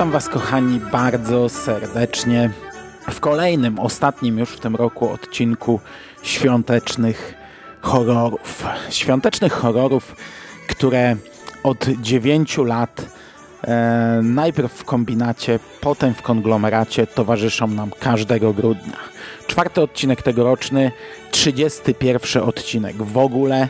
Witam Was, kochani, bardzo serdecznie w kolejnym, ostatnim już w tym roku odcinku świątecznych horrorów. Świątecznych horrorów, które od 9 lat e, najpierw w kombinacie, potem w konglomeracie towarzyszą nam każdego grudnia. Czwarty odcinek tegoroczny, 31 odcinek w ogóle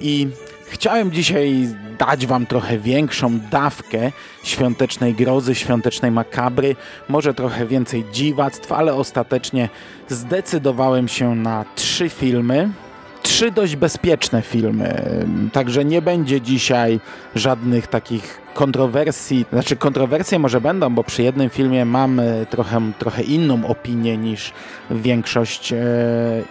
i Chciałem dzisiaj dać Wam trochę większą dawkę świątecznej grozy, świątecznej makabry, może trochę więcej dziwactw, ale ostatecznie zdecydowałem się na trzy filmy. Trzy dość bezpieczne filmy, także nie będzie dzisiaj żadnych takich kontrowersji. Znaczy, kontrowersje może będą, bo przy jednym filmie mam trochę, trochę inną opinię niż większość e,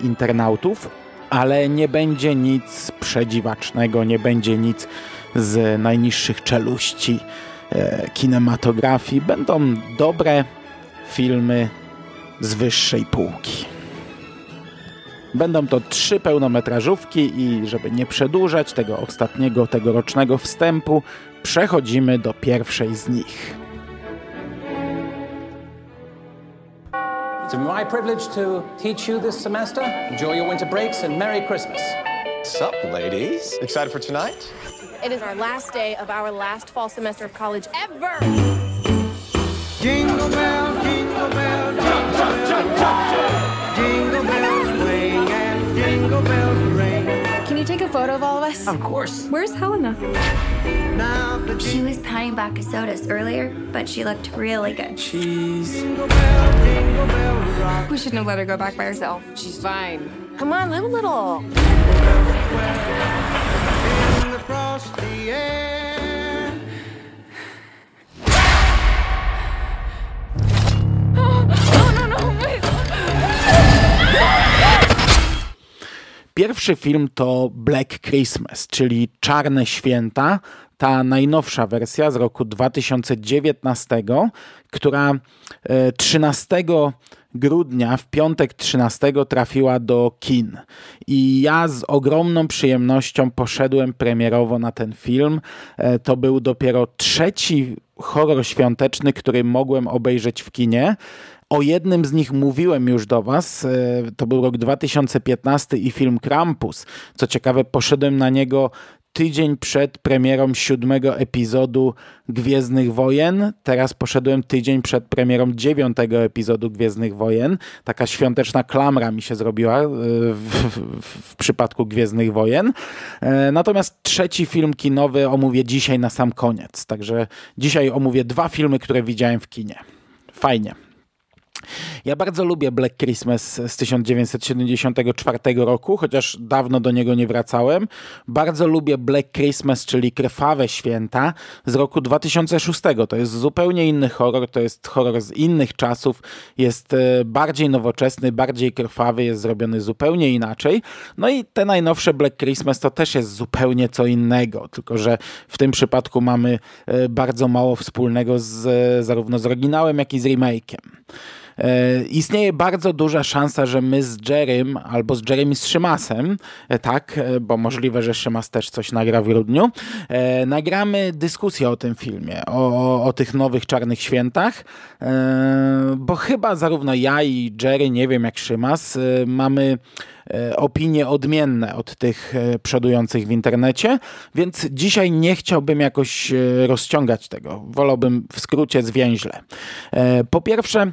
internautów ale nie będzie nic przedziwacznego, nie będzie nic z najniższych czeluści e, kinematografii. Będą dobre filmy z wyższej półki. Będą to trzy pełnometrażówki i żeby nie przedłużać tego ostatniego tegorocznego wstępu, przechodzimy do pierwszej z nich. It's my privilege to teach you this semester. Enjoy your winter breaks and Merry Christmas. What's up, ladies? Excited for tonight? It is our last day of our last fall semester of college ever. Jingle bell, jingle bell, jingle bell, jingle photo of all of us? Of course. Where's Helena? Now the She was pounding back of sodas earlier, but she looked really good. jingle bell, jingle bell rock. We shouldn't have let her go back by herself. She's fine. Come on, live a little. Pierwszy film to Black Christmas, czyli Czarne Święta, ta najnowsza wersja z roku 2019, która e, 13 grudnia, w piątek 13 trafiła do kin. I ja z ogromną przyjemnością poszedłem premierowo na ten film. E, To był dopiero trzeci horror świąteczny, który mogłem obejrzeć w kinie. O jednym z nich mówiłem już do Was. e, To był rok 2015 i film Krampus. Co ciekawe, poszedłem na niego tydzień przed premierą siódmego epizodu Gwiezdnych Wojen. Teraz poszedłem tydzień przed premierą dziewiątego epizodu Gwiezdnych Wojen. Taka świąteczna klamra mi się zrobiła e, w, w, w przypadku Gwiezdnych Wojen. E, Natomiast trzeci film kinowy omówię dzisiaj na sam koniec. Także dzisiaj omówię dwa filmy, które widziałem w kinie. Fajnie. Ja bardzo lubię Black Christmas z 1974 roku, chociaż dawno do niego nie wracałem. Bardzo lubię Black Christmas, czyli Krwawe Święta z roku 2006. To jest zupełnie inny horror, to jest horror z innych czasów, jest e, bardziej nowoczesny, bardziej krwawy, jest zrobiony zupełnie inaczej. No i te najnowsze Black Christmas to też jest zupełnie co innego, tylko że w tym przypadku mamy e, bardzo mało wspólnego z, e, zarówno z oryginałem, jak i z remake'iem. E, Istnieje bardzo duża szansa, że my z Jerrym albo z Jeremy z Szymasem, e, tak, e, bo możliwe, że Szymas też coś nagra w grudniu, nagramy dyskusję o tym filmie, o, o, tych nowych Czarnych Świętach, bo chyba zarówno ja i Jerry, nie wiem jak Szymas, mamy opinie odmienne od tych e, przodujących w internecie, więc dzisiaj nie chciałbym jakoś e, rozciągać tego. Wolałbym w skrócie zwięźle. E, Po pierwsze, e,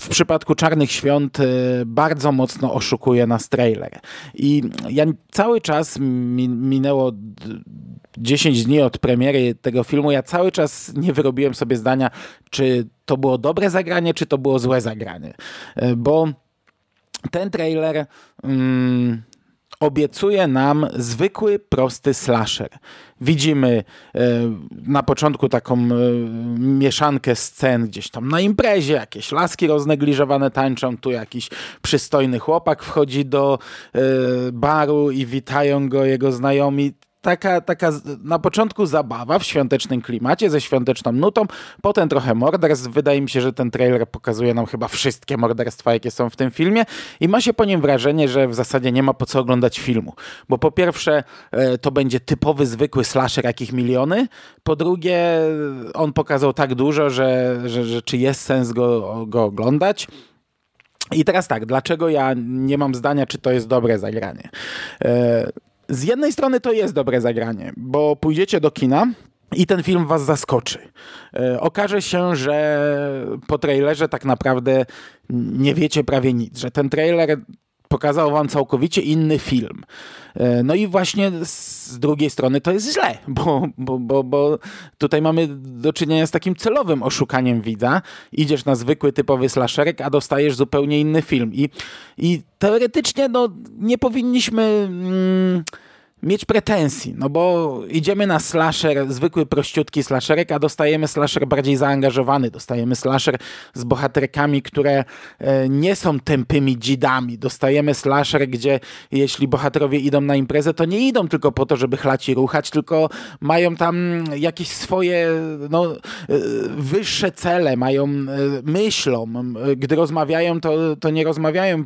w przypadku Czarnych Świąt e, bardzo mocno oszukuje nas trailer. I ja cały czas mi, minęło d- 10 dni od premiery tego filmu, ja cały czas nie wyrobiłem sobie zdania, czy to było dobre zagranie, czy to było złe zagranie. E, Bo ten trailer mm, obiecuje nam zwykły, prosty slasher. Widzimy e, na początku taką e, mieszankę scen gdzieś tam na imprezie, jakieś laski roznegliżowane tańczą, tu jakiś przystojny chłopak wchodzi do e, baru i witają go jego znajomi taka, taka na początku zabawa w świątecznym klimacie, ze świąteczną nutą, potem trochę morderstw. Wydaje mi się, że ten trailer pokazuje nam chyba wszystkie morderstwa, jakie są w tym filmie i ma się po nim wrażenie, że w zasadzie nie ma po co oglądać filmu. Bo po pierwsze e, to będzie typowy, zwykły slasher, jakich miliony. Po drugie on pokazał tak dużo, że, że, że czy jest sens go, go oglądać. I teraz tak, dlaczego ja nie mam zdania, czy to jest dobre zagranie? E, Z jednej strony to jest dobre zagranie, bo pójdziecie do kina i ten film was zaskoczy. E, Okaże się, że po trailerze tak naprawdę nie wiecie prawie nic, że ten trailer pokazał wam całkowicie inny film. E, No i właśnie z drugiej strony to jest źle, bo, bo, bo, bo tutaj mamy do czynienia z takim celowym oszukaniem widza. Idziesz na zwykły, typowy slasherek, a dostajesz zupełnie inny film. I, i teoretycznie no, nie powinniśmy... Mm, mieć pretensji, no bo idziemy na slasher, zwykły prościutki slasherek, a dostajemy slasher bardziej zaangażowany, dostajemy slasher z bohaterkami, które e, nie są tępymi dzidami, dostajemy slasher, gdzie jeśli bohaterowie idą na imprezę, to nie idą tylko po to, żeby chlać i ruchać, tylko mają tam jakieś swoje no, e, wyższe cele, mają, e, myślą, gdy rozmawiają, to, to nie rozmawiają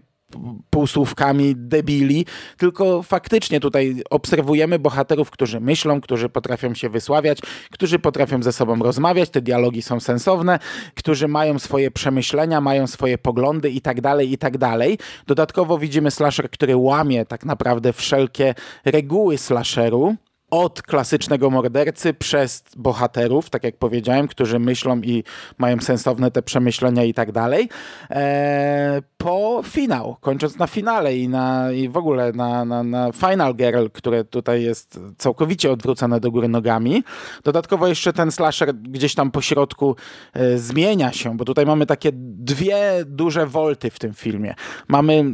półsłówkami debili, tylko faktycznie tutaj obserwujemy bohaterów, którzy myślą, którzy potrafią się wysławiać, którzy potrafią ze sobą rozmawiać, te dialogi są sensowne, którzy mają swoje przemyślenia, mają swoje poglądy i tak dalej, i tak dalej. Dodatkowo widzimy slasher, który łamie tak naprawdę wszelkie reguły slasheru, od klasycznego mordercy przez bohaterów, tak jak powiedziałem, którzy myślą i mają sensowne te przemyślenia i tak dalej, e, po finał, kończąc na finale i, na, i w ogóle na, na, na Final Girl, które tutaj jest całkowicie odwrócone do góry nogami. Dodatkowo jeszcze ten slasher gdzieś tam po środku e, zmienia się, bo tutaj mamy takie dwie duże wolty w tym filmie. Mamy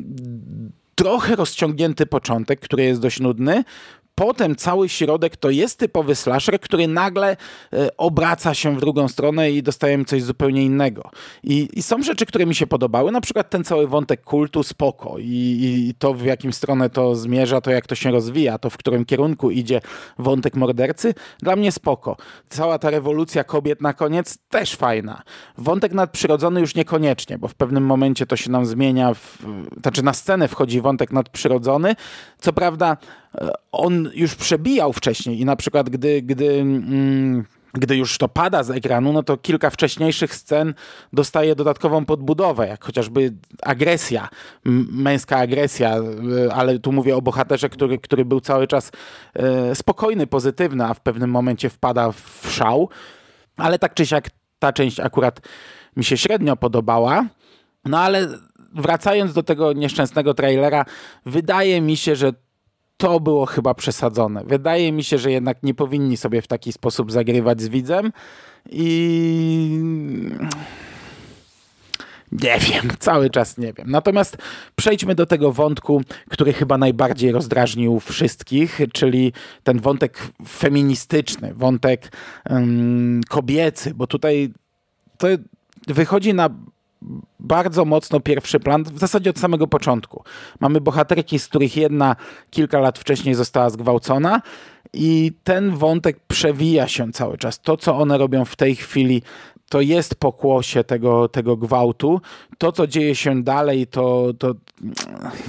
trochę rozciągnięty początek, który jest dość nudny. Potem cały środek to jest typowy slasher, który nagle e, obraca się w drugą stronę i dostajemy coś zupełnie innego. I, I są rzeczy, które mi się podobały, na przykład ten cały wątek kultu spoko i, i to w jakim stronę to zmierza, to jak to się rozwija, to w którym kierunku idzie wątek mordercy, dla mnie spoko. Cała ta rewolucja kobiet na koniec też fajna. Wątek nadprzyrodzony już niekoniecznie, bo w pewnym momencie to się nam zmienia, w, znaczy na scenę wchodzi wątek nadprzyrodzony. Co prawda e, już przebijał wcześniej i na przykład gdy, gdy mm, gdy już to pada z ekranu, no to kilka wcześniejszych scen dostaje dodatkową podbudowę, jak chociażby agresja, męska agresja, y, ale tu mówię o bohaterze, który, który był cały czas e, spokojny, pozytywny, a w pewnym momencie wpada w szał. Ale tak czy siak ta część akurat mi się średnio podobała. No ale wracając do tego nieszczęsnego trailera, wydaje mi się, że to było chyba przesadzone. Wydaje mi się, że jednak nie powinni sobie w taki sposób zagrywać z widzem i nie wiem, cały czas nie wiem. Natomiast przejdźmy do tego wątku, który chyba najbardziej rozdrażnił wszystkich, czyli ten wątek feministyczny, wątek um, kobiecy, bo tutaj to wychodzi na bardzo mocno pierwszy plan, w zasadzie od samego początku. Mamy bohaterki, z których jedna kilka lat wcześniej została zgwałcona i ten wątek przewija się cały czas. To, co one robią w tej chwili, to jest pokłosie tego, tego gwałtu. To, co dzieje się dalej, to, to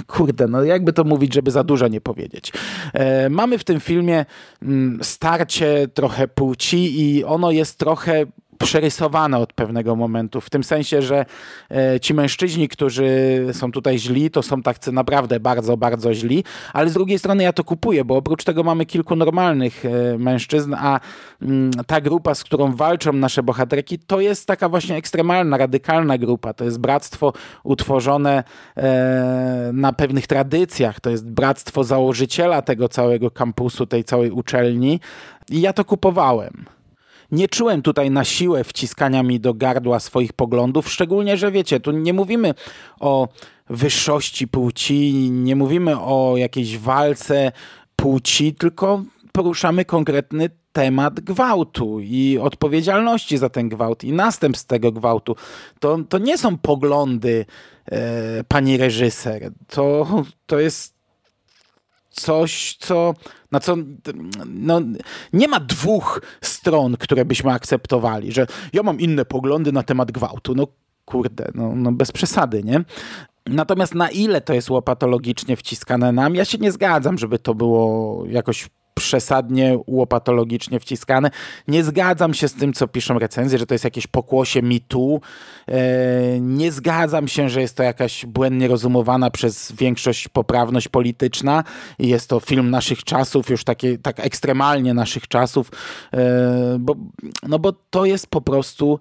kurde, no jakby to mówić, żeby za dużo nie powiedzieć. E, mamy w tym filmie mm, starcie trochę płci i ono jest trochę przerysowane od pewnego momentu, w tym sensie, że e, ci mężczyźni, którzy są tutaj źli, to są tacy naprawdę bardzo, bardzo źli, ale z drugiej strony ja to kupuję, bo oprócz tego mamy kilku normalnych e, mężczyzn, a mm, ta grupa, z którą walczą nasze bohaterki, to jest taka właśnie ekstremalna, radykalna grupa. To jest bractwo utworzone e, na pewnych tradycjach, to jest bractwo założyciela tego całego kampusu, tej całej uczelni i ja to kupowałem. Nie czułem tutaj na siłę wciskania mi do gardła swoich poglądów, szczególnie, że wiecie, tu nie mówimy o wyższości płci, nie mówimy o jakiejś walce płci, tylko poruszamy konkretny temat gwałtu i odpowiedzialności za ten gwałt i następstw tego gwałtu. To, to nie są poglądy e, pani reżyser. To, to jest coś, co, na co no, nie ma dwóch stron, które byśmy akceptowali, że ja mam inne poglądy na temat gwałtu. No kurde, no, no bez przesady, nie? Natomiast na ile to jest łopatologicznie wciskane nam, ja się nie zgadzam, żeby to było jakoś przesadnie łopatologicznie wciskane. Nie zgadzam się z tym, co piszą recenzje, że to jest jakieś pokłosie mitu. E, nie zgadzam się, że jest to jakaś błędnie rozumowana przez większość poprawność polityczna i jest to film naszych czasów, już takie, tak ekstremalnie naszych czasów, e, bo, no bo to jest po prostu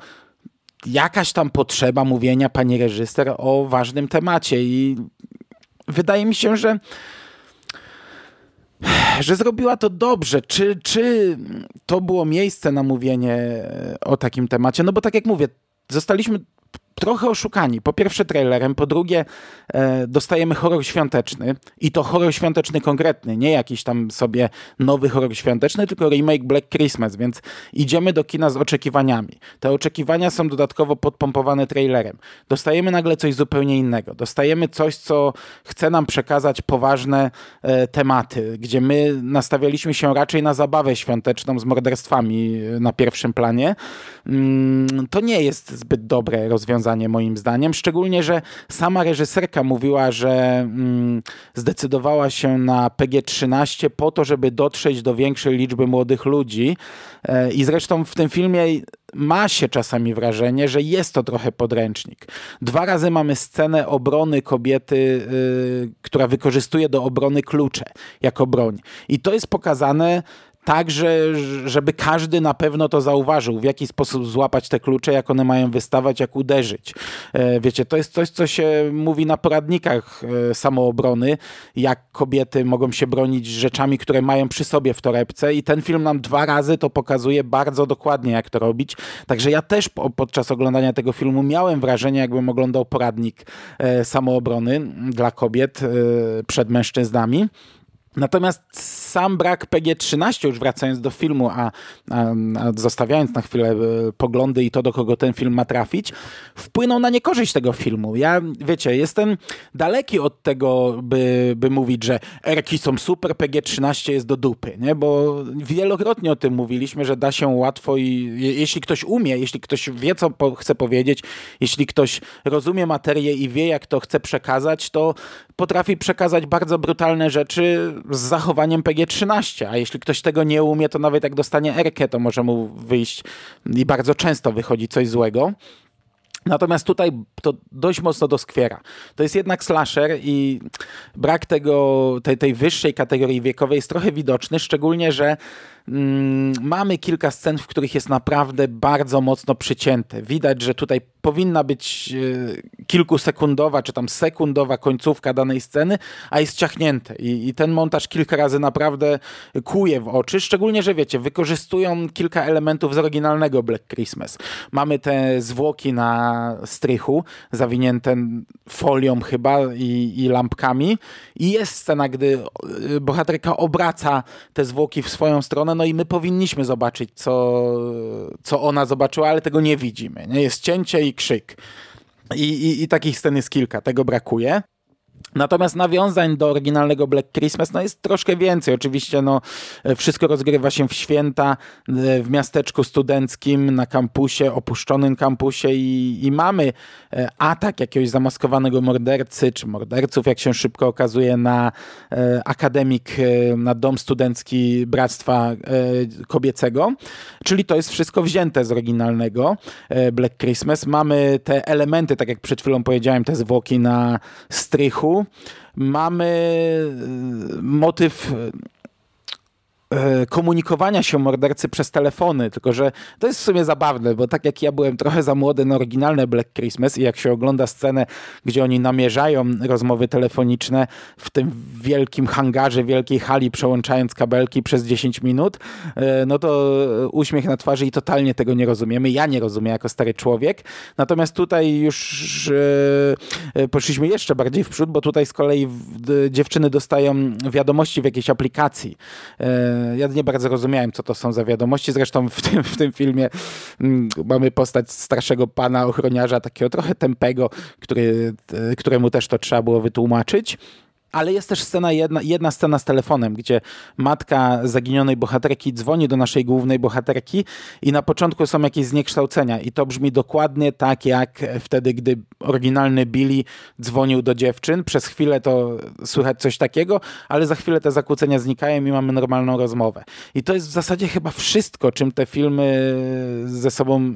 jakaś tam potrzeba mówienia pani reżyser o ważnym temacie i wydaje mi się, że że zrobiła to dobrze. Czy, czy to było miejsce na mówienie o takim temacie? No bo tak jak mówię, zostaliśmy trochę oszukani. Po pierwsze trailerem, po drugie e, dostajemy horror świąteczny i to horror świąteczny konkretny, nie jakiś tam sobie nowy horror świąteczny, tylko remake Black Christmas, więc idziemy do kina z oczekiwaniami. Te oczekiwania są dodatkowo podpompowane trailerem. Dostajemy nagle coś zupełnie innego. Dostajemy coś, co chce nam przekazać poważne e, tematy, gdzie my nastawialiśmy się raczej na zabawę świąteczną z morderstwami e, na pierwszym planie. Mm, to nie jest zbyt dobre rozwiązanie rozwiązanie moim zdaniem. Szczególnie, że sama reżyserka mówiła, że mm, zdecydowała się na PG-13 po to, żeby dotrzeć do większej liczby młodych ludzi. E, I zresztą w tym filmie ma się czasami wrażenie, że jest to trochę podręcznik. Dwa razy mamy scenę obrony kobiety, yy, która wykorzystuje do obrony klucze jako broń. I to jest pokazane tak, że, żeby każdy na pewno to zauważył, w jaki sposób złapać te klucze, jak one mają wystawać, jak uderzyć. E, wiecie, to jest coś, co się mówi na poradnikach e, samoobrony, jak kobiety mogą się bronić rzeczami, które mają przy sobie w torebce i ten film nam dwa razy to pokazuje bardzo dokładnie, jak to robić. Także ja też podczas oglądania tego filmu miałem wrażenie, jakbym oglądał poradnik e, samoobrony dla kobiet przed mężczyznami. Natomiast sam brak PG-13, już wracając do filmu, a, a, a, zostawiając na chwilę e, poglądy i to, do kogo ten film ma trafić, wpłynął na niekorzyść tego filmu. Ja, wiecie, jestem daleki od tego, by, by mówić, że erki są super, PG-13 jest do dupy, nie? bo wielokrotnie o tym mówiliśmy, że da się łatwo i jeśli ktoś umie, jeśli ktoś wie, co po, chce powiedzieć, jeśli ktoś rozumie materię i wie, jak to chce przekazać, to potrafi przekazać bardzo brutalne rzeczy z zachowaniem PG-13, a jeśli ktoś tego nie umie, to nawet jak dostanie Erkę, to może mu wyjść i bardzo często wychodzi coś złego. Natomiast tutaj to dość mocno doskwiera. To jest jednak slasher i brak tego, tej, tej wyższej kategorii wiekowej jest trochę widoczny, szczególnie, że mamy kilka scen, w których jest naprawdę bardzo mocno przycięte. Widać, że tutaj powinna być e, kilkusekundowa, czy tam sekundowa końcówka danej sceny, a jest ciachnięte. I, I, ten montaż kilka razy naprawdę kuje w oczy, szczególnie, że wiecie, wykorzystują kilka elementów z oryginalnego Black Christmas. Mamy te zwłoki na strychu, zawinięte folią chyba i, i lampkami i jest scena, gdy e, bohaterka obraca te zwłoki w swoją stronę, no i my powinniśmy zobaczyć, co, co ona zobaczyła, ale tego nie widzimy. Nie? Jest cięcie i krzyk. I, i, I takich scen jest kilka, tego brakuje. Natomiast nawiązań do oryginalnego Black Christmas no jest troszkę więcej. Oczywiście no, wszystko rozgrywa się w święta e, w miasteczku studenckim, na kampusie, opuszczonym kampusie i, i mamy e, atak jakiegoś zamaskowanego mordercy, czy morderców, jak się szybko okazuje, na e, akademik, na dom studencki Bractwa Kobiecego. Czyli to jest wszystko wzięte z oryginalnego Black Christmas. Mamy te elementy, tak jak przed chwilą powiedziałem, te zwłoki na strychu, Mamy y, motyw komunikowania się mordercy przez telefony, tylko że to jest w sumie zabawne, bo tak jak ja byłem trochę za młody na oryginalne Black Christmas i jak się ogląda scenę, gdzie oni namierzają rozmowy telefoniczne w tym wielkim hangarze, wielkiej hali, przełączając kabelki przez 10 minut, e, no to uśmiech na twarzy i totalnie tego nie rozumiemy. Ja nie rozumiem jako stary człowiek. Natomiast tutaj już e, poszliśmy jeszcze bardziej w przód, bo tutaj z kolei dziewczyny dostają wiadomości w jakiejś aplikacji ja nie bardzo rozumiałem, co to są za wiadomości. Zresztą w tym, w tym filmie mm, mamy postać starszego pana ochroniarza, takiego trochę tępego, który, któremu też to trzeba było wytłumaczyć. Ale jest też scena jedna, jedna scena z telefonem, gdzie matka zaginionej bohaterki dzwoni do naszej głównej bohaterki i na początku są jakieś zniekształcenia i to brzmi dokładnie tak jak wtedy, gdy oryginalny Billy dzwonił do dziewczyn. Przez chwilę to słychać coś takiego, ale za chwilę te zakłócenia znikają i mamy normalną rozmowę. I to jest w zasadzie chyba wszystko, czym te filmy ze sobą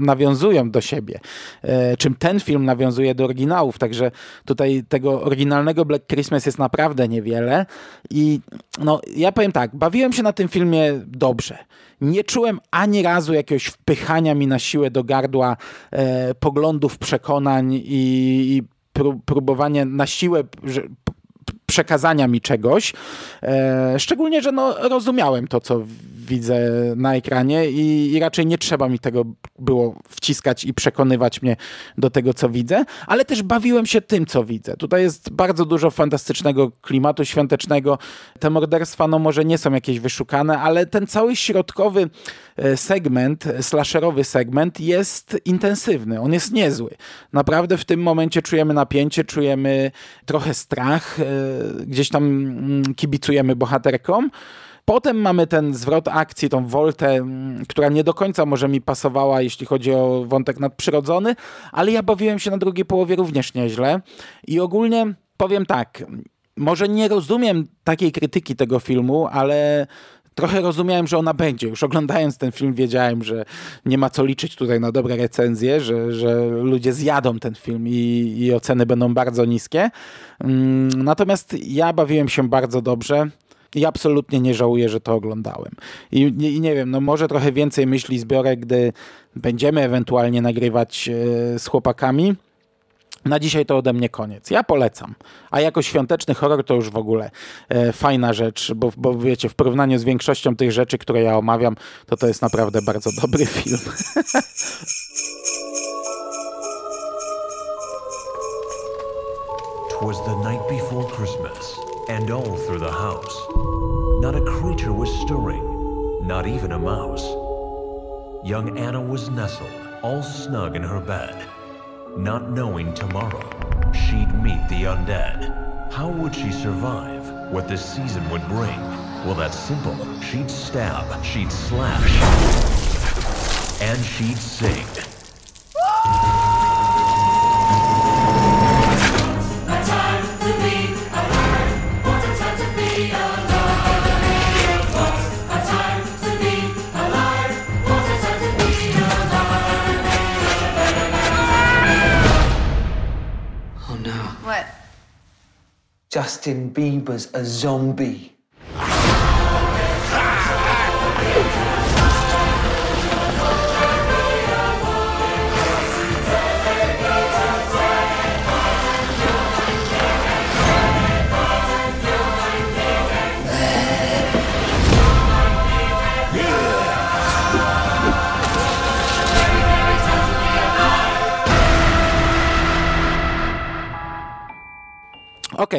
nawiązują do siebie. E, czym ten film nawiązuje do oryginałów. Także tutaj tego oryginalnego Black Christmas jest naprawdę niewiele i no, ja powiem tak, bawiłem się na tym filmie dobrze. Nie czułem ani razu jakiegoś wpychania mi na siłę do gardła e, poglądów, przekonań i, i próbowania na siłę że, przekazania mi czegoś. E, szczególnie, że no, rozumiałem to, co widzę na ekranie i, i, raczej nie trzeba mi tego było wciskać i przekonywać mnie do tego, co widzę, ale też bawiłem się tym, co widzę. Tutaj jest bardzo dużo fantastycznego klimatu świątecznego. Te morderstwa, no może nie są jakieś wyszukane, ale ten cały środkowy e, segment, slasherowy segment jest intensywny, on jest niezły. Naprawdę w tym momencie czujemy napięcie, czujemy trochę strach, e, gdzieś tam mm, kibicujemy bohaterkom. Potem mamy ten zwrot akcji, tą woltę, mm, która nie do końca może mi pasowała, jeśli chodzi o wątek nadprzyrodzony, ale ja bawiłem się na drugiej połowie również nieźle. I ogólnie powiem tak, może nie rozumiem takiej krytyki tego filmu, ale trochę rozumiałem, że ona będzie. Już oglądając ten film wiedziałem, że nie ma co liczyć tutaj na dobre recenzje, że, że ludzie zjadą ten film i, i oceny będą bardzo niskie. Mm, natomiast ja bawiłem się bardzo dobrze. I absolutnie nie żałuję, że to oglądałem. I, I, nie wiem, no może trochę więcej myśli zbiorę, gdy będziemy ewentualnie nagrywać e, z chłopakami. Na dzisiaj to ode mnie koniec. Ja polecam. A jako świąteczny horror to już w ogóle e, fajna rzecz, bo, bo wiecie, w porównaniu z większością tych rzeczy, które ja omawiam, to to jest naprawdę bardzo dobry film. Twas the night before Christmas, and all through the house. Not a creature was stirring, not even a mouse. Young Anna was nestled, all snug in her bed. Not knowing tomorrow, she'd meet the undead. How would she survive? What this season would bring? Well, that's simple. She'd stab, she'd slash, and she'd sing. Justin Bieber's a zombie.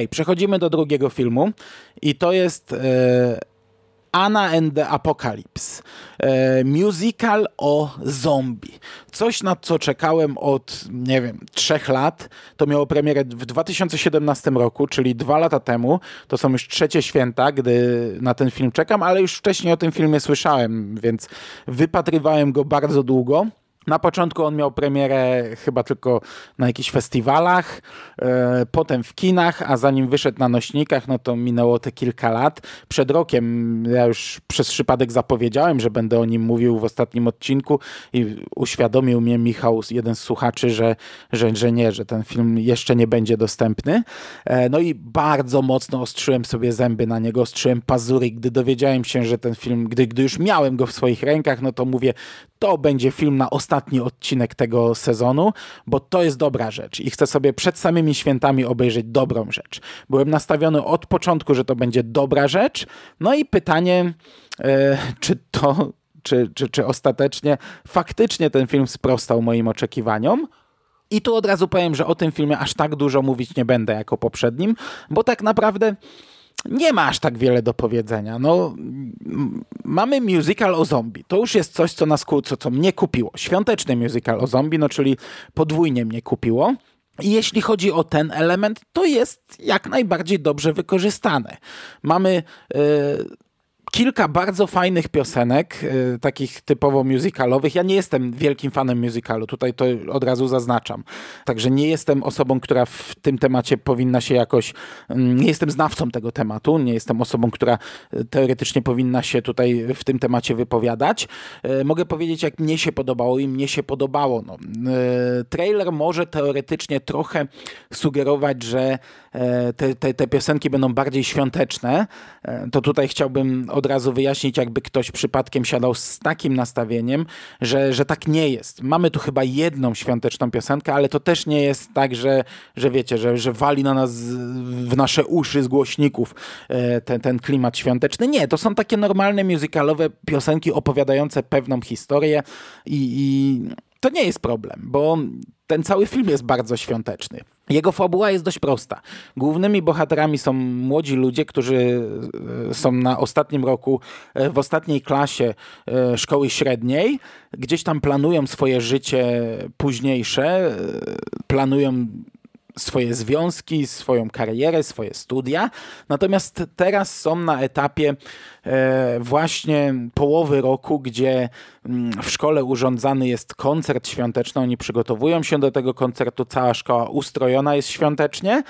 Przechodzimy do drugiego filmu i to jest e, Anna and the Apocalypse. E, musical o zombie. Coś, na co czekałem od, nie wiem, trzech lat. To miało premierę w 2017 roku, czyli dwa lata temu. To są już trzecie święta, gdy na ten film czekam, ale już wcześniej o tym filmie słyszałem, więc wypatrywałem go bardzo długo. Na początku on miał premierę chyba tylko na jakichś festiwalach, e, potem w kinach, a zanim wyszedł na nośnikach, no to minęło te kilka lat. Przed rokiem ja już przez przypadek zapowiedziałem, że będę o nim mówił w ostatnim odcinku i uświadomił mnie Michał, jeden z słuchaczy, że, że, że nie, że ten film jeszcze nie będzie dostępny. E, no i bardzo mocno ostrzyłem sobie zęby na niego, ostrzyłem pazury, gdy dowiedziałem się, że ten film, gdy, gdy już miałem go w swoich rękach, no to mówię, to będzie film na ostatni odcinek tego sezonu, bo to jest dobra rzecz i chcę sobie przed samymi świętami obejrzeć dobrą rzecz. Byłem nastawiony od początku, że to będzie dobra rzecz. No i pytanie, e, czy to, czy, czy, czy ostatecznie faktycznie ten film sprostał moim oczekiwaniom. I tu od razu powiem, że o tym filmie aż tak dużo mówić nie będę jako poprzednim, bo tak naprawdę nie ma aż tak wiele do powiedzenia. No, mamy musical o zombie. To już jest coś, co nas ku- co, mnie kupiło. Świąteczny musical o zombie, no czyli podwójnie mnie kupiło. I jeśli chodzi o ten element, to jest jak najbardziej dobrze wykorzystane. Mamy e, kilka bardzo fajnych piosenek, y, takich typowo musicalowych. Ja nie jestem wielkim fanem musicalu, tutaj to od razu zaznaczam. Także nie jestem osobą, która w tym temacie powinna się jakoś, mm, nie jestem znawcą tego tematu, nie jestem osobą, która y, teoretycznie powinna się tutaj w tym temacie wypowiadać. Y, Mogę powiedzieć, jak mnie się podobało i mnie się podobało. No, trailer może teoretycznie trochę sugerować, że te, te, te piosenki będą bardziej świąteczne. E, To tutaj chciałbym od razu wyjaśnić, jakby ktoś przypadkiem siadał z takim nastawieniem, że, że tak nie jest. Mamy tu chyba jedną świąteczną piosenkę, ale to też nie jest tak, że, że wiecie, że, że wali na nas w nasze uszy z głośników e, ten, ten klimat świąteczny. Nie, to są takie normalne musicalowe piosenki opowiadające pewną historię i, i to nie jest problem, bo ten cały film jest bardzo świąteczny. Jego fabuła jest dość prosta. Głównymi bohaterami są młodzi ludzie, którzy e, są na ostatnim roku, e, w ostatniej klasie e, szkoły średniej. Gdzieś tam planują swoje życie późniejsze, planują swoje związki, swoją karierę, swoje studia. Natomiast teraz są na etapie e, właśnie połowy roku, gdzie mm, w szkole urządzany jest koncert świąteczny. Oni przygotowują się do tego koncertu, cała szkoła ustrojona jest świątecznie.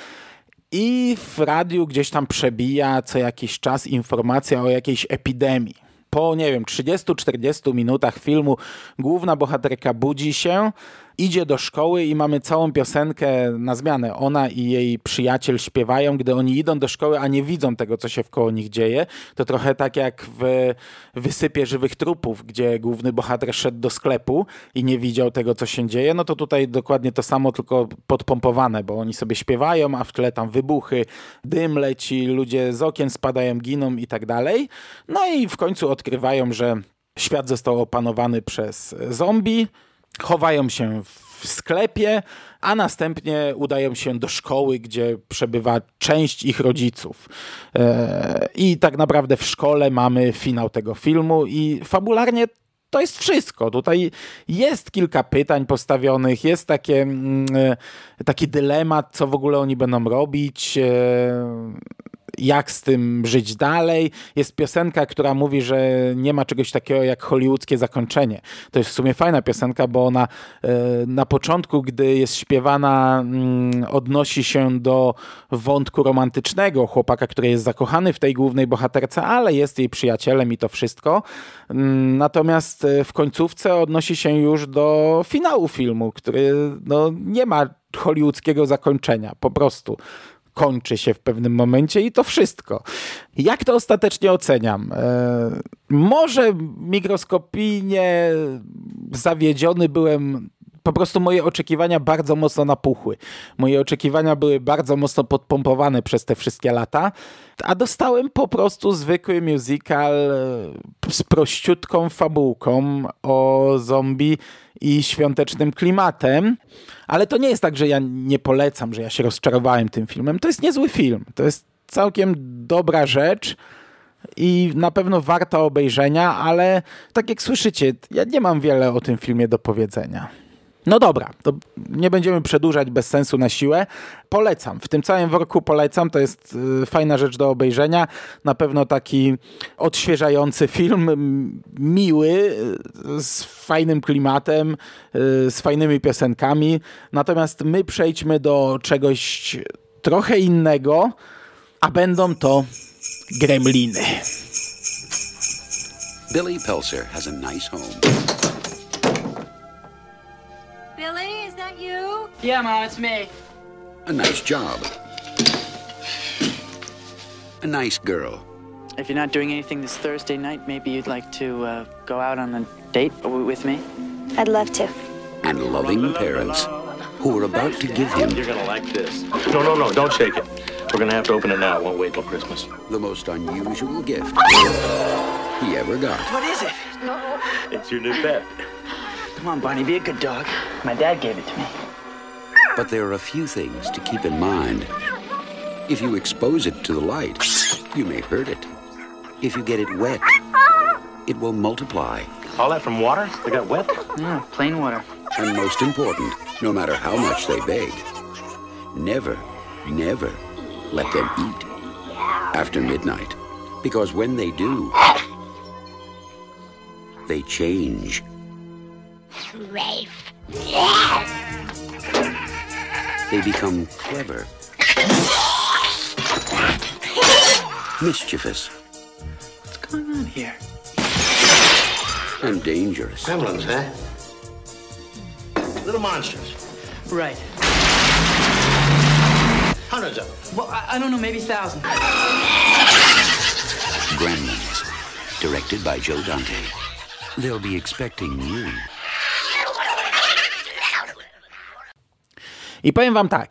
I w radiu gdzieś tam przebija co jakiś czas informacja o jakiejś epidemii. Po, nie wiem, 30-40 minutach filmu główna bohaterka budzi się, idzie do szkoły i mamy całą piosenkę na zmianę. Ona i jej przyjaciel śpiewają, gdy oni idą do szkoły, a nie widzą tego, co się wkoło nich dzieje. To trochę tak jak w Wysypie Żywych Trupów, gdzie główny bohater szedł do sklepu i nie widział tego, co się dzieje. No to tutaj dokładnie to samo, tylko podpompowane, bo oni sobie śpiewają, a w tle tam wybuchy, dym leci, ludzie z okien spadają, giną i tak dalej. No i w końcu odkrywają, że świat został opanowany przez zombie, chowają się w sklepie, a następnie udają się do szkoły, gdzie przebywa część ich rodziców. E, I tak naprawdę w szkole mamy finał tego filmu i fabularnie to jest wszystko. Tutaj jest kilka pytań postawionych, jest takie, mm, e, taki dylemat, co w ogóle oni będą robić. Jak z tym żyć dalej. Jest piosenka, która mówi, że nie ma czegoś takiego jak hollywoodzkie zakończenie. To jest w sumie fajna piosenka, bo ona e, na początku, gdy jest śpiewana, mm, odnosi się do wątku romantycznego chłopaka, który jest zakochany w tej głównej bohaterce, ale jest jej przyjacielem i to wszystko. Mm, Natomiast e, w końcówce odnosi się już do finału filmu, który no, nie ma hollywoodzkiego zakończenia, po prostu kończy się w pewnym momencie i to wszystko. Jak to ostatecznie oceniam? E, może mikroskopijnie zawiedziony byłem. Po prostu moje oczekiwania bardzo mocno napuchły. Moje oczekiwania były bardzo mocno podpompowane przez te wszystkie lata, a dostałem po prostu zwykły musical e, z prościutką fabułką o zombie i świątecznym klimatem. Ale to nie jest tak, że ja nie polecam, że ja się rozczarowałem tym filmem. To jest niezły film. To jest całkiem dobra rzecz. i na pewno warto obejrzenia, ale tak jak słyszycie, ja nie mam wiele o tym filmie do powiedzenia. No dobra, to nie będziemy przedłużać bez sensu na siłę. Polecam, w tym całym worku polecam, to jest y, fajna rzecz do obejrzenia. Na pewno taki odświeżający film, miły, y, z fajnym klimatem, y, z fajnymi piosenkami. Natomiast my przejdźmy do czegoś trochę innego, a będą to gremliny. Billy Pelzer has a nice home. Billy, is that you? Yeah, Mom, it's me. a nice job, a nice girl, If you're not doing anything this Thursday night, maybe you'd like to uh, go out on a date with me? I'd love to. and loving parents who are about to give him You're gonna like this. No, no, no, don't shake it. We're gonna have to open it now. It won't wait till Christmas. the most unusual gift he ever got. What is it? No. It's your new pet. Come on, Barney, be a good dog. My dad gave it to me. But there are a few things to keep in mind. If you expose it to the light, you may hurt it. If you get it wet, it will multiply. All that from water? They got wet? No, plain water. And most important, no matter how much they beg, never, never let them eat after midnight. Because when they do, they change. Rafe. They become clever, mischievous, What's going on here? and dangerous. Gremlins, huh? Eh? Little monsters. Right. Hundreds of them. Well, I, I don't know, maybe thousands. Gremlins, directed by Joe Dante. They'll be expecting you. I powiem wam tak.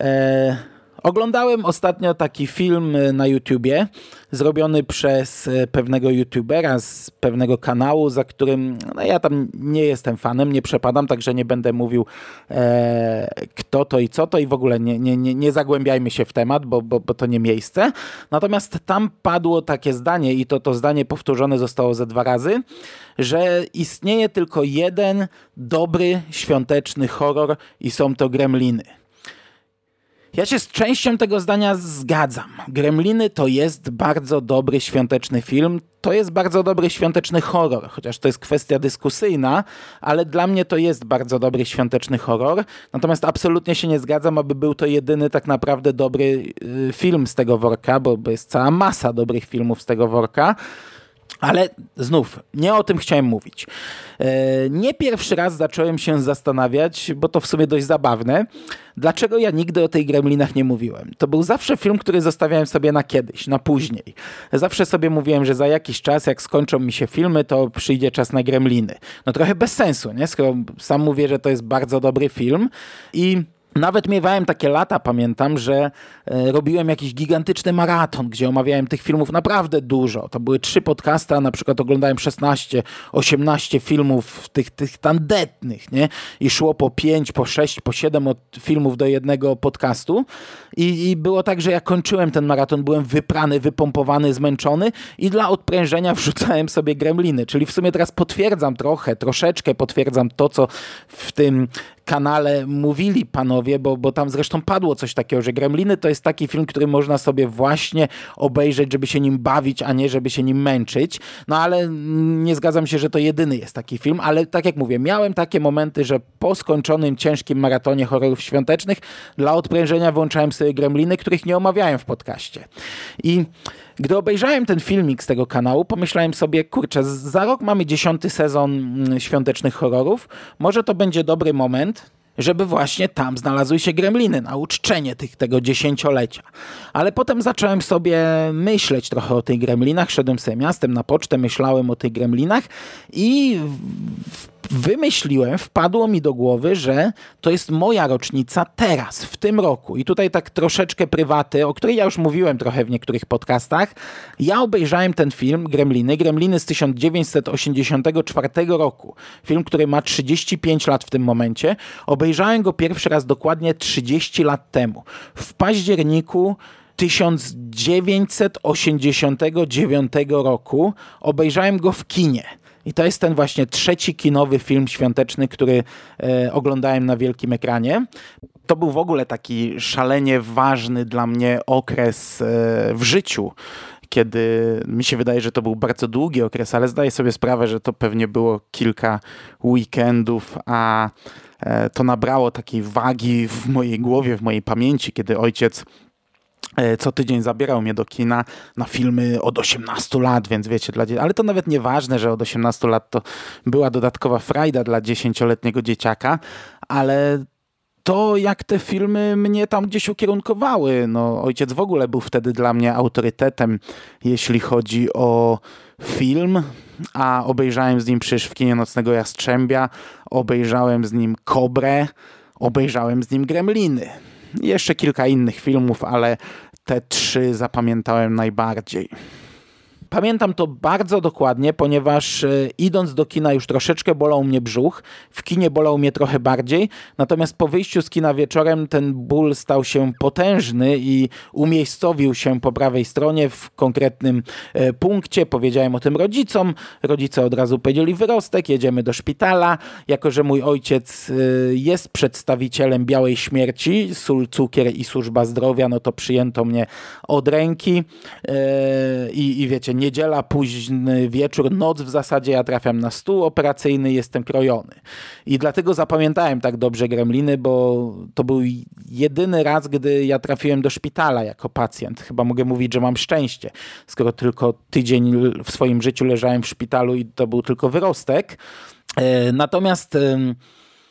E, oglądałem ostatnio taki film e, na YouTubie, zrobiony przez e, pewnego YouTubera z pewnego kanału, za którym no ja tam nie jestem fanem, nie przepadam, także nie będę mówił e, kto to i co to i w ogóle nie, nie, nie, nie zagłębiajmy się w temat, bo, bo, bo to nie miejsce. Natomiast tam padło takie zdanie i to, to zdanie powtórzone zostało ze dwa razy, że istnieje tylko jeden dobry, świąteczny horror i są to gremliny. Ja się z częścią tego zdania zgadzam. Gremliny to jest bardzo dobry świąteczny film. To jest bardzo dobry świąteczny horror, chociaż to jest kwestia dyskusyjna, ale dla mnie to jest bardzo dobry świąteczny horror. Natomiast absolutnie się nie zgadzam, aby był to jedyny tak naprawdę dobry y, film z tego worka, bo, bo jest cała masa dobrych filmów z tego worka. Ale znów, nie o tym chciałem mówić. E, Nie pierwszy raz zacząłem się zastanawiać, bo to w sumie dość zabawne, dlaczego ja nigdy o tej Gremlinach nie mówiłem. To był zawsze film, który zostawiałem sobie na kiedyś, na później. Zawsze sobie mówiłem, że za jakiś czas, jak skończą mi się filmy, to przyjdzie czas na Gremliny. No trochę bez sensu, nie? Skoro sam mówię, że to jest bardzo dobry film i nawet miewałem takie lata, pamiętam, że e, robiłem jakiś gigantyczny maraton, gdzie omawiałem tych filmów naprawdę dużo. To były trzy podcasty, a na przykład oglądałem 16, 18 filmów tych, tych tandetnych, nie? I szło po 5, po 6, po 7 od filmów do jednego podcastu. I, I było tak, że jak kończyłem ten maraton, byłem wyprany, wypompowany, zmęczony i dla odprężenia wrzucałem sobie gremliny. Czyli w sumie teraz potwierdzam trochę, troszeczkę potwierdzam to, co w tym kanale mówili panowie, bo, bo tam zresztą padło coś takiego, że Gremliny to jest taki film, który można sobie właśnie obejrzeć, żeby się nim bawić, a nie żeby się nim męczyć. No ale nie zgadzam się, że to jedyny jest taki film, ale tak jak mówię, miałem takie momenty, że po skończonym ciężkim maratonie horrorów świątecznych dla odprężenia włączałem sobie Gremliny, których nie omawiałem w podcaście. I gdy obejrzałem ten filmik z tego kanału, pomyślałem sobie, kurczę, za rok mamy dziesiąty sezon mm, świątecznych horrorów. Może to będzie dobry moment, żeby właśnie tam znalazły się gremliny na uczczenie tych, tego dziesięciolecia. Ale potem zacząłem sobie myśleć trochę o tych gremlinach, szedłem sobie miastem na pocztę, myślałem o tych gremlinach i w- wymyśliłem, wpadło mi do głowy, że to jest moja rocznica teraz, w tym roku. I tutaj tak troszeczkę prywaty, o której ja już mówiłem trochę w niektórych podcastach. Ja obejrzałem ten film Gremliny, Gremliny z 1984 roku. Film, który ma 35 lat w tym momencie. Obejrzałem go pierwszy raz dokładnie 30 lat temu. W październiku 1989 roku obejrzałem go w kinie. I to jest ten właśnie trzeci kinowy film świąteczny, który e, oglądałem na wielkim ekranie. To był w ogóle taki szalenie ważny dla mnie okres e, w życiu kiedy mi się wydaje, że to był bardzo długi okres, ale zdaję sobie sprawę, że to pewnie było kilka weekendów, a e, to nabrało takiej wagi w mojej głowie, w mojej pamięci, kiedy ojciec co tydzień zabierał mnie do kina na filmy od 18 lat, więc wiecie, dla ale to nawet nieważne, że od 18 lat to była dodatkowa frajda dla 10-letniego dzieciaka, ale to, jak te filmy mnie tam gdzieś ukierunkowały. No, ojciec w ogóle był wtedy dla mnie autorytetem, jeśli chodzi o film, a obejrzałem z nim przecież w kinie Nocnego Jastrzębia, obejrzałem z nim Kobrę, obejrzałem z nim Gremliny. Jeszcze kilka innych filmów, ale te trzy zapamiętałem najbardziej. Pamiętam to bardzo dokładnie, ponieważ e, idąc do kina już troszeczkę bolał mnie brzuch, w kinie bolał mnie trochę bardziej, natomiast po wyjściu z kina wieczorem ten ból stał się potężny i umiejscowił się po prawej stronie w konkretnym e, punkcie. Powiedziałem o tym rodzicom, rodzice od razu powiedzieli wyrostek, jedziemy do szpitala. Jako, że mój ojciec e, jest przedstawicielem białej śmierci, sól, cukier i służba zdrowia, no to przyjęto mnie od ręki i, i wiecie, niedziela, późny wieczór, noc w zasadzie, ja trafiam na stół operacyjny, jestem krojony. I dlatego zapamiętałem tak dobrze Gremliny, bo to był jedyny raz, gdy ja trafiłem do szpitala jako pacjent. Chyba mogę mówić, że mam szczęście, skoro tylko tydzień w swoim życiu leżałem w szpitalu i to był tylko wyrostek. E, natomiast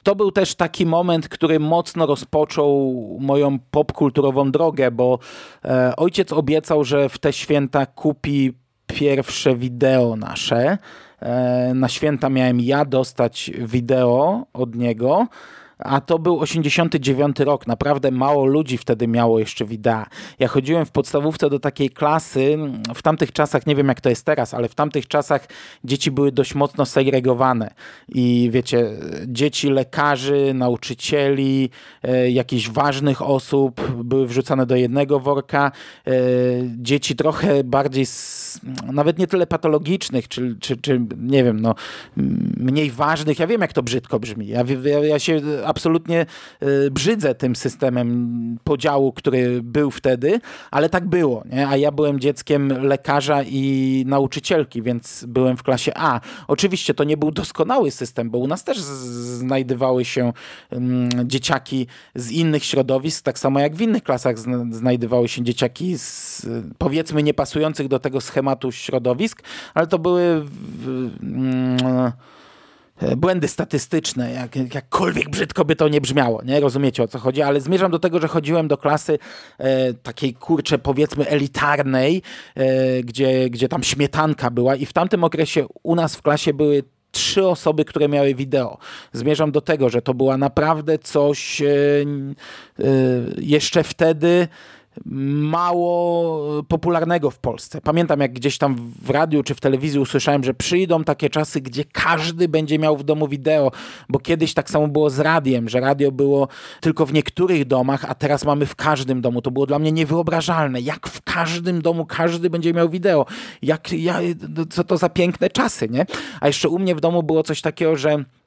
to był też taki moment, który mocno rozpoczął moją popkulturową drogę, bo e, ojciec obiecał, że w te święta kupi pierwsze wideo nasze. E, na święta miałem ja dostać wideo od niego a to był 89 rok. Naprawdę mało ludzi wtedy miało jeszcze wideo. Ja chodziłem w podstawówce do takiej klasy, w tamtych czasach, nie wiem jak to jest teraz, ale w tamtych czasach dzieci były dość mocno segregowane. I wiecie, dzieci lekarzy, nauczycieli, e, jakichś ważnych osób były wrzucane do jednego worka. E, dzieci trochę bardziej, nawet nie tyle patologicznych, czy, czy, czy nie wiem, no, mniej ważnych. Ja wiem jak to brzydko brzmi. Ja, ja, ja się absolutnie y, brzydzę tym systemem podziału, który był wtedy, ale tak było. Nie? A ja byłem dzieckiem lekarza i nauczycielki, więc byłem w klasie A. Oczywiście to nie był doskonały system, bo u nas też znajdowały się um, dzieciaki z innych środowisk, tak samo jak w innych klasach znajdowały się dzieciaki z powiedzmy niepasujących do tego schematu środowisk, ale to były w, um, E, błędy statystyczne, jak, jakkolwiek brzydko by to nie brzmiało, nie? Rozumiecie o co chodzi, ale zmierzam do tego, że chodziłem do klasy e, takiej kurcze powiedzmy elitarnej, e, gdzie, gdzie tam śmietanka była i w tamtym okresie u nas w klasie były trzy osoby, które miały wideo. Zmierzam do tego, że to była naprawdę coś e, e jeszcze wtedy mało popularnego w Polsce. Pamiętam, jak gdzieś tam w radiu czy w telewizji usłyszałem, że przyjdą takie czasy, gdzie każdy będzie miał w domu wideo, bo kiedyś tak samo było z radiem, że radio było tylko w niektórych domach, a teraz mamy w każdym domu. To było dla mnie niewyobrażalne. Jak w każdym domu każdy będzie miał wideo. Jak, ja, co to za piękne czasy, nie? A jeszcze u mnie w domu było coś takiego, że E,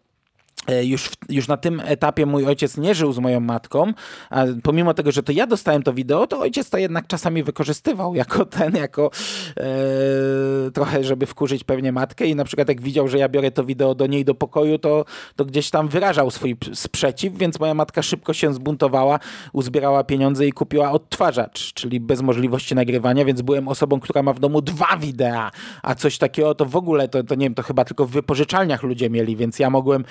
już, już na tym etapie mój ojciec nie żył z moją matką, a pomimo tego, że to ja dostałem to wideo, to ojciec to jednak czasami wykorzystywał jako ten, jako e, trochę, żeby wkurzyć pewnie matkę. I na przykład jak widział, że ja biorę to wideo do niej do pokoju, to, to gdzieś tam wyrażał swój sprzeciw, więc moja matka szybko się zbuntowała, uzbierała pieniądze i kupiła odtwarzacz, czyli bez możliwości nagrywania, więc byłem osobą, która ma w domu dwa wideo, a coś takiego to w ogóle, to, to nie wiem, to chyba tylko w wypożyczalniach ludzie mieli, więc ja mogłem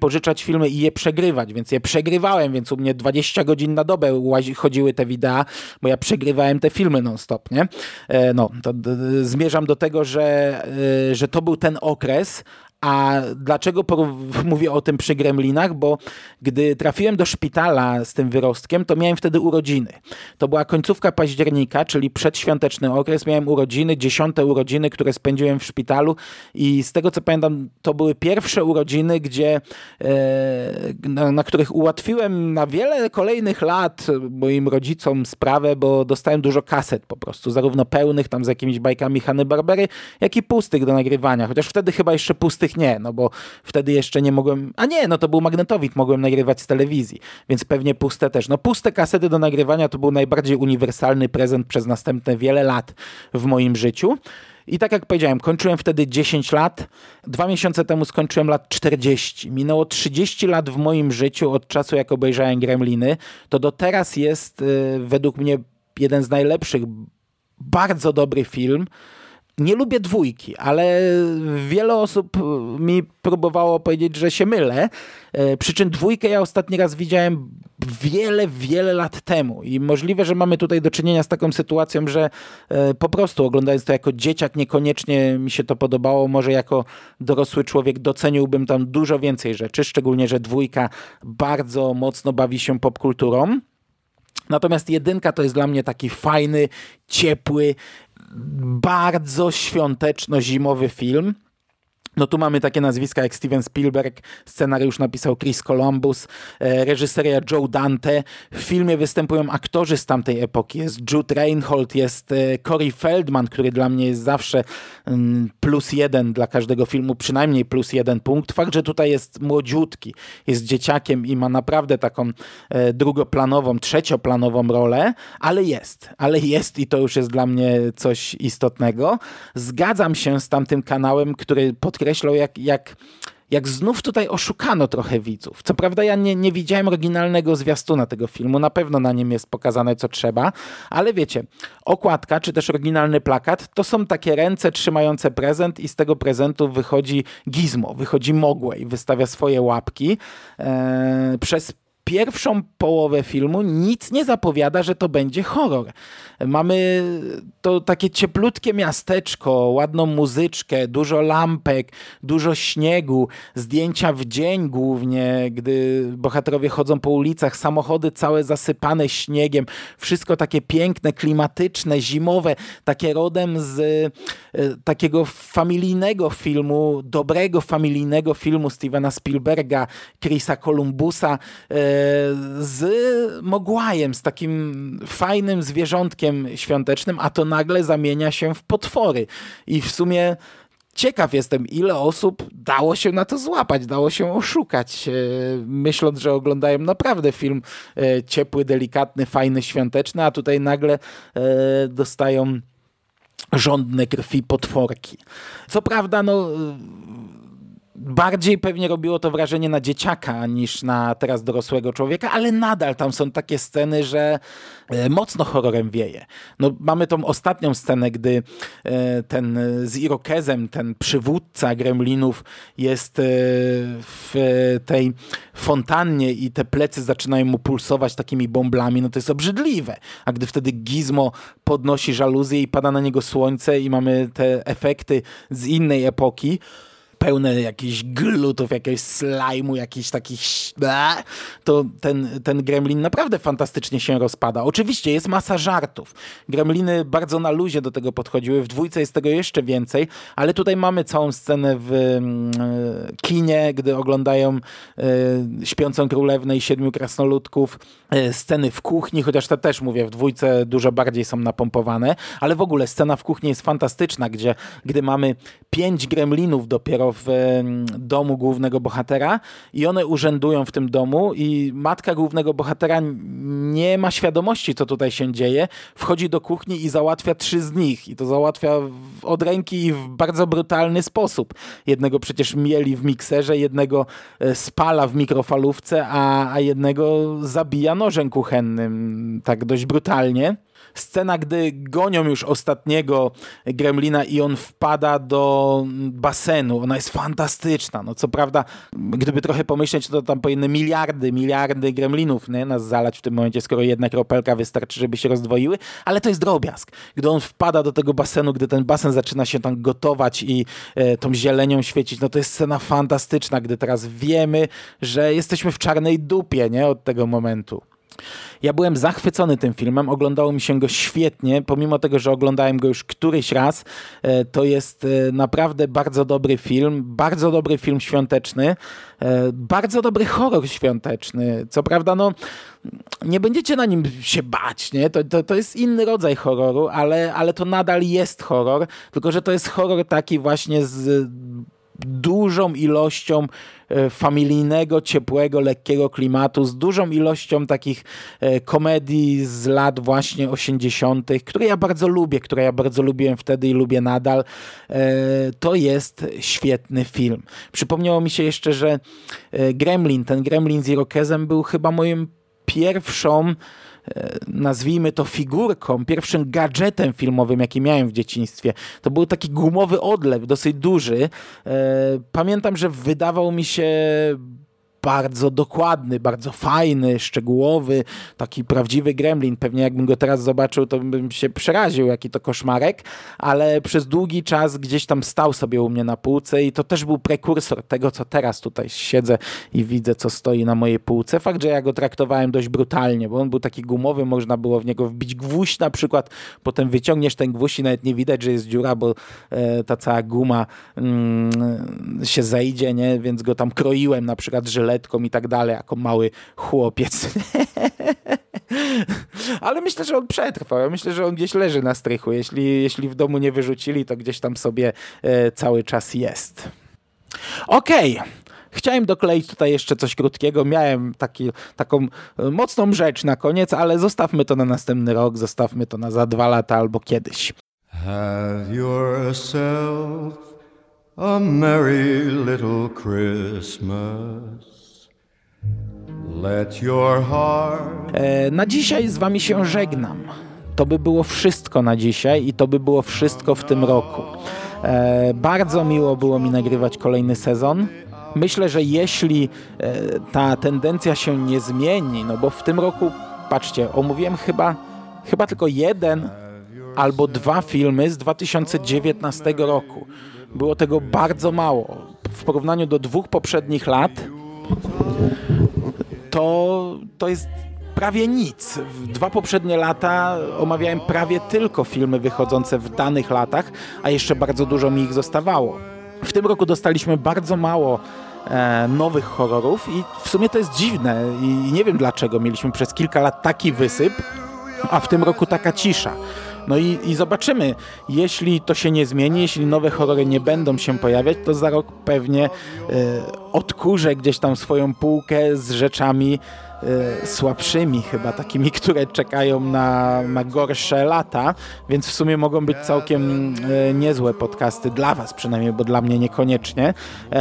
wypożyczać filmy i je przegrywać, więc je przegrywałem, więc u mnie 20 godzin na dobę chodziły te wideo, bo ja przegrywałem te filmy non-stop, nie? E, no, to zmierzam do tego, że, e, że to był ten okres, A dlaczego mówię o tym przy Gremlinach? Bo gdy trafiłem do szpitala z tym wyrostkiem, to miałem wtedy urodziny. To była końcówka października, czyli przedświąteczny okres. Miałem urodziny, dziesiąte urodziny, które spędziłem w szpitalu i z tego co pamiętam, to były pierwsze urodziny, gdzie e, na, na których ułatwiłem na wiele kolejnych lat moim rodzicom sprawę, bo dostałem dużo kaset po prostu, zarówno pełnych tam z jakimiś bajkami Hany Barbery, jak i pustych do nagrywania. Chociaż wtedy chyba jeszcze pustych nie, no bo wtedy jeszcze nie mogłem, a nie, no to był magnetowid, mogłem nagrywać z telewizji, więc pewnie puste też. No puste kasety do nagrywania to był najbardziej uniwersalny prezent przez następne wiele lat w moim życiu. I tak jak powiedziałem, kończyłem wtedy 10 lat. Dwa miesiące temu skończyłem lat 40. Minęło 30 lat w moim życiu od czasu, jak obejrzałem Gremliny. To do teraz jest y, według mnie jeden z najlepszych, bardzo dobry film nie lubię dwójki, ale wiele osób mi próbowało powiedzieć, że się mylę. E, przy czym dwójkę ja ostatni raz widziałem wiele, wiele lat temu i możliwe, że mamy tutaj do czynienia z taką sytuacją, że e, po prostu oglądając to jako dzieciak niekoniecznie mi się to podobało, może jako dorosły człowiek doceniłbym tam dużo więcej rzeczy, szczególnie, że dwójka bardzo mocno bawi się popkulturą. Natomiast jedynka to jest dla mnie taki fajny, ciepły, bardzo świąteczno-zimowy film. No tu mamy takie nazwiska jak Steven Spielberg, scenariusz napisał Chris Columbus, e, reżyseria Joe Dante. W filmie występują aktorzy z tamtej epoki. Jest Jude Reinhold, jest e, Corey Feldman, który dla mnie jest zawsze mm, plus jeden dla każdego filmu, przynajmniej plus jeden punkt. Fakt, że tutaj jest młodziutki, jest dzieciakiem i ma naprawdę taką e, drugoplanową, trzecioplanową rolę, ale jest, ale jest i to już jest dla mnie coś istotnego. Zgadzam się z tamtym kanałem, który podkreśla podkreślał, jak, jak, jak znów tutaj oszukano trochę widzów. Co prawda ja nie, nie widziałem oryginalnego zwiastuna tego filmu, na pewno na nim jest pokazane co trzeba, ale wiecie, okładka czy też oryginalny plakat to są takie ręce trzymające prezent i z tego prezentu wychodzi gizmo, wychodzi Mogłej, wystawia swoje łapki. Eee, przez pierwszą połowę filmu nic nie zapowiada, że to będzie horror. Mamy to takie cieplutkie miasteczko, ładną muzyczkę, dużo lampek, dużo śniegu, zdjęcia w dzień głównie, gdy bohaterowie chodzą po ulicach, samochody całe zasypane śniegiem, wszystko takie piękne, klimatyczne, zimowe, takie rodem z e, takiego familijnego filmu, dobrego familijnego filmu Stevena Spielberga, Chrisa Columbusa, e, z Mogłajem, z takim fajnym zwierzątkiem świątecznym, a to nagle zamienia się w potwory. I w sumie ciekaw jestem, ile osób dało się na to złapać, dało się oszukać, e, myśląc, że oglądają naprawdę film e, ciepły, delikatny, fajny, świąteczny, a tutaj nagle e, dostają żądne krwi potworki. Co prawda, no bardziej pewnie robiło to wrażenie na dzieciaka niż na teraz dorosłego człowieka, ale nadal tam są takie sceny, że e, mocno horrorem wieje. No, mamy tą ostatnią scenę, gdy e, ten z Irokezem, ten przywódca gremlinów jest e, w tej fontannie i te plecy zaczynają mu pulsować takimi bąblami, no to jest obrzydliwe. A gdy wtedy Gizmo podnosi żaluzję i pada na niego słońce i mamy te efekty z innej epoki, pełne jakichś glutów, jakiegoś slajmu, jakichś takich... To ten, ten gremlin naprawdę fantastycznie się rozpada. Oczywiście jest masa żartów. Gremliny bardzo na luzie do tego podchodziły. W dwójce jest tego jeszcze więcej, ale tutaj mamy całą scenę w mm, kinie, gdy oglądają e, Śpiącą Królewnę i Siedmiu Krasnoludków. E, sceny w kuchni, chociaż te też, mówię, w dwójce dużo bardziej są napompowane, ale w ogóle scena w kuchni jest fantastyczna, gdzie gdy mamy pięć gremlinów dopiero w domu głównego bohatera i one urzędują w tym domu i matka głównego bohatera nie ma świadomości, co tutaj się dzieje. Wchodzi do kuchni i załatwia trzy z nich i to załatwia od ręki i w bardzo brutalny sposób. Jednego przecież mieli w mikserze, jednego e, spala w mikrofalówce, a, a jednego zabija nożem kuchennym tak dość brutalnie. Scena, gdy gonią już ostatniego gremlina i on wpada do basenu, ona jest fantastyczna. No co prawda, gdyby trochę pomyśleć, to tam powinny miliardy, miliardy gremlinów nie, nas zalać w tym momencie, skoro jedna kropelka wystarczy, żeby się rozdwoiły, ale to jest drobiazg. Gdy on wpada do tego basenu, gdy ten basen zaczyna się tam gotować i e, tą zielenią świecić, no to jest scena fantastyczna, gdy teraz wiemy, że jesteśmy w czarnej dupie nie, od tego momentu. Ja byłem zachwycony tym filmem, oglądało mi się go świetnie, pomimo tego, że oglądałem go już któryś raz. E, to jest e, naprawdę bardzo dobry film, bardzo dobry film świąteczny, e, bardzo dobry horror świąteczny. Co prawda, no nie będziecie na nim się bać, nie? To, to, to jest inny rodzaj horroru, ale, ale to nadal jest horror, tylko że to jest horror taki właśnie z dużą ilością e, familijnego, ciepłego, lekkiego klimatu, z dużą ilością takich e, komedii z lat właśnie 80., które ja bardzo lubię, które ja bardzo lubiłem wtedy i lubię nadal. E, to jest świetny film. Przypomniało mi się jeszcze, że Gremlin, ten Gremlin z Irokezem był chyba moim pierwszą nazwijmy to figurką, pierwszym gadżetem filmowym, jaki miałem w dzieciństwie. To był taki gumowy odlew, dosyć duży. E, pamiętam, że wydawał mi się bardzo dokładny, bardzo fajny, szczegółowy, taki prawdziwy gremlin. Pewnie jakbym go teraz zobaczył, to bym się przeraził, jaki to koszmarek, ale przez długi czas gdzieś tam stał sobie u mnie na półce i to też był prekursor tego, co teraz tutaj siedzę i widzę, co stoi na mojej półce. Fakt, że ja go traktowałem dość brutalnie, bo on był taki gumowy, można było w niego wbić gwóźdź na przykład, potem wyciągniesz ten gwóźdź i nawet nie widać, że jest dziura, bo e, ta cała guma mm, się zejdzie, nie? więc go tam kroiłem na przykład żyletą i tak dalej, jako mały chłopiec. Ale myślę, że on przetrwał. Myślę, że on gdzieś leży na strychu. Jeśli, jeśli w domu nie wyrzucili, to gdzieś tam sobie e, cały czas jest. Okej. Okay. Chciałem dokleić tutaj jeszcze coś krótkiego. Miałem taki, taką e, mocną rzecz na koniec, ale zostawmy to na następny rok, zostawmy to na za dwa lata albo kiedyś. Have yourself a merry little Christmas. Na dzisiaj z wami się żegnam. To by było wszystko na dzisiaj i to by było wszystko w tym roku. E, bardzo miło było mi nagrywać kolejny sezon. Myślę, że jeśli e, ta tendencja się nie zmieni, no bo w tym roku, patrzcie, omówiłem chyba, chyba tylko jeden albo dwa filmy z 2019 roku. Było tego bardzo mało. W porównaniu do dwóch poprzednich lat to, to jest prawie nic. Dwa poprzednie lata omawiałem prawie tylko filmy wychodzące w danych latach, a jeszcze bardzo dużo mi ich zostawało. W tym roku dostaliśmy bardzo mało e, nowych horrorów i w sumie to jest dziwne i nie wiem dlaczego. Mieliśmy przez kilka lat taki wysyp, a w tym roku taka cisza. No i, i zobaczymy, jeśli to się nie zmieni, jeśli nowe horrory nie będą się pojawiać, to za rok pewnie y, odkurzę gdzieś tam swoją półkę z rzeczami słabszymi chyba, takimi, które czekają na, na gorsze lata, więc w sumie mogą być całkiem y, niezłe podcasty dla Was przynajmniej, bo dla mnie niekoniecznie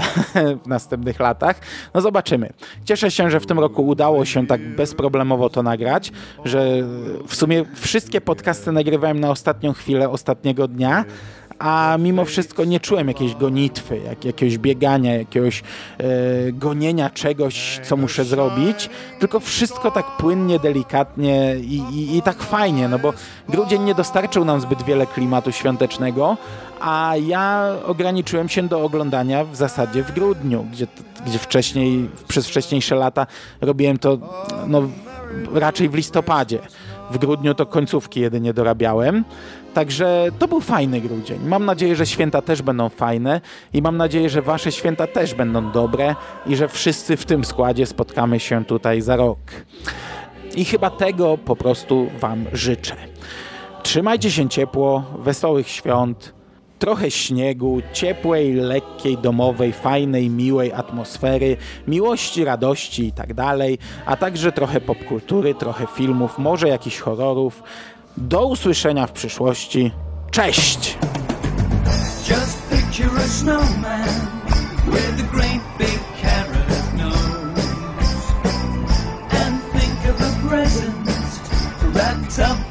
w następnych latach. No zobaczymy. Cieszę się, że w tym roku udało się tak bezproblemowo to nagrać, że w sumie wszystkie podcasty nagrywałem na ostatnią chwilę ostatniego dnia, a mimo wszystko nie czułem jakiejś gonitwy, jak, jakiegoś biegania, jakiegoś e, gonienia czegoś, co muszę zrobić, tylko wszystko tak płynnie, delikatnie i, i, i tak fajnie, no bo grudzień nie dostarczył nam zbyt wiele klimatu świątecznego, a ja ograniczyłem się do oglądania w zasadzie w grudniu, gdzie, gdzie wcześniej, przez wcześniejsze lata robiłem to no, raczej w listopadzie. W grudniu to końcówki jedynie dorabiałem. Także to był fajny grudzień. Mam nadzieję, że święta też będą fajne i mam nadzieję, że wasze święta też będą dobre i że wszyscy w tym składzie spotkamy się tutaj za rok. I chyba tego po prostu wam życzę. Trzymajcie się ciepło, wesołych świąt, trochę śniegu, ciepłej, lekkiej, domowej, fajnej, miłej atmosfery, miłości, radości i tak dalej, a także trochę popkultury, trochę filmów, może jakichś horrorów. Do usłyszenia w przyszłości. Cześć! wrapped a